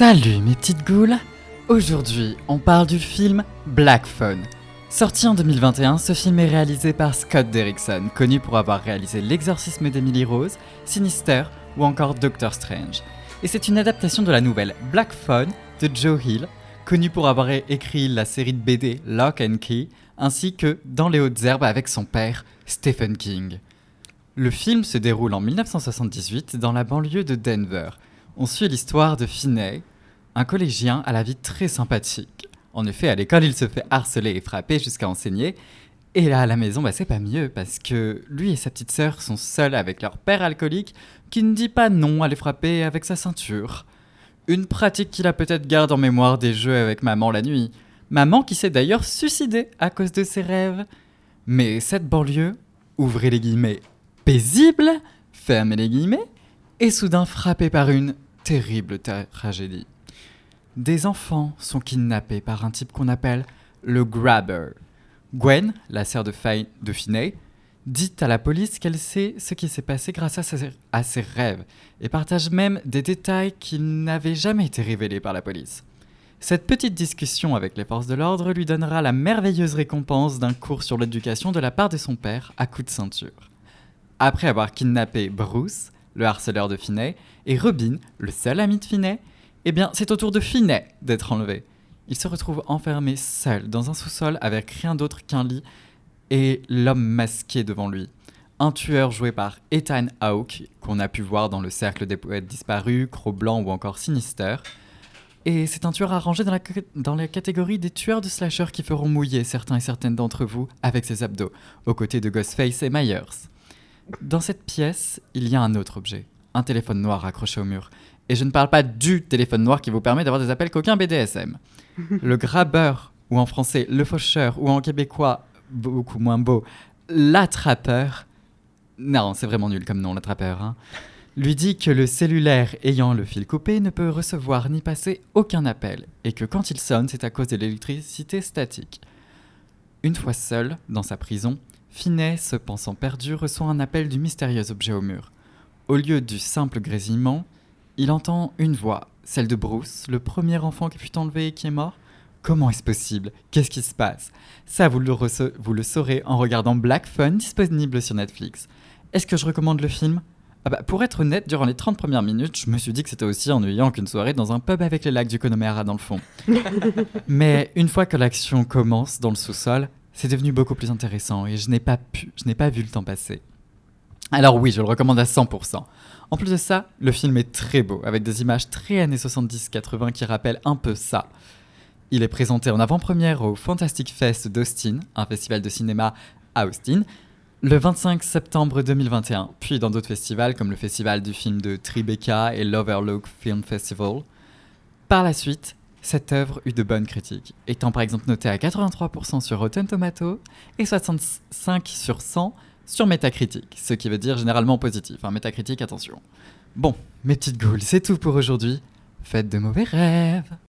Salut mes petites goules Aujourd'hui, on parle du film Black Phone. Sorti en 2021, ce film est réalisé par Scott Derrickson, connu pour avoir réalisé L'exorcisme d'Emily Rose, Sinister ou encore Doctor Strange. Et c'est une adaptation de la nouvelle Black Phone de Joe Hill, connu pour avoir écrit la série de BD Lock and Key, ainsi que Dans les hautes herbes avec son père, Stephen King. Le film se déroule en 1978 dans la banlieue de Denver. On suit l'histoire de Finney, un collégien à la vie très sympathique. En effet, à l'école, il se fait harceler et frapper jusqu'à enseigner. Et là, à la maison, bah, c'est pas mieux parce que lui et sa petite sœur sont seuls avec leur père alcoolique qui ne dit pas non à les frapper avec sa ceinture. Une pratique qu'il a peut-être gardé en mémoire des jeux avec maman la nuit. Maman qui s'est d'ailleurs suicidée à cause de ses rêves. Mais cette banlieue, ouvrez les guillemets, paisible, fermez les guillemets, est soudain frappée par une terrible tragédie des enfants sont kidnappés par un type qu'on appelle le grabber. Gwen, la sœur de, Finney, dit à la police qu'elle sait ce qui s'est passé grâce à ses, rêves et partage même des détails qui n'avaient jamais été révélés par la police. Cette petite discussion avec les forces de l'ordre lui donnera la merveilleuse récompense d'un cours sur l'éducation de la part de son père à coup de ceinture. Après avoir kidnappé Bruce, le harceleur de Finney, et Robin, le seul ami de Finney, eh bien, c'est au tour de Finet d'être enlevé. Il se retrouve enfermé seul dans un sous-sol avec rien d'autre qu'un lit et l'homme masqué devant lui. Un tueur joué par Ethan Hawke, qu'on a pu voir dans Le Cercle des Poètes Disparus, Cro-Blanc ou encore Sinister. Et c'est un tueur arrangé dans la, dans catégorie des tueurs de slasher qui feront mouiller certains et certaines d'entre vous avec ses abdos, aux côtés de Ghostface et Myers. Dans cette pièce, il y a un autre objet, un téléphone noir accroché au mur, et je ne parle pas du téléphone noir qui vous permet d'avoir des appels qu'aucun BDSM. le grabbeur, ou en français le faucheur, ou en québécois, beaucoup moins beau, l'attrapeur. Non, c'est vraiment nul comme nom, l'attrapeur. Hein, lui dit que le cellulaire ayant le fil coupé ne peut recevoir ni passer aucun appel, et que quand il sonne, c'est à cause de l'électricité statique. Une fois seul, dans sa prison, Finet, se pensant perdu, reçoit un appel du mystérieux objet au mur. Au lieu du simple grésillement, il entend une voix, celle de Bruce, le premier enfant qui fut enlevé et qui est mort. Comment est-ce possible? Qu'est-ce qui se passe? Ça, vous le, vous le saurez en regardant Black Fun, disponible sur Netflix. Est-ce que je recommande le film? Ah bah, Pour être honnête, durant les 30 premières minutes, je me suis dit que c'était aussi ennuyant qu'une soirée dans un pub avec les lacs du Connemara dans le fond. Mais une fois que l'action commence dans le sous-sol, c'est devenu beaucoup plus intéressant et je n'ai pas, pu, je n'ai pas vu le temps passer. Alors oui, je le recommande à 100%. En plus de ça, le film est très beau, avec des images très années 70-80 qui rappellent un peu ça. Il est présenté en avant-première au Fantastic Fest d'Austin, un festival de cinéma à Austin, le 25 septembre 2021, puis dans d'autres festivals comme le festival du film de Tribeca et l'Overlook Film Festival. Par la suite, cette œuvre eut de bonnes critiques, étant par exemple notée à 83% sur Rotten Tomatoes et 65 sur 100 sur Metacritic, ce qui veut dire généralement positif. Hein, Metacritic, attention. Bon, mes petites goules, c'est tout pour aujourd'hui. Faites de mauvais rêves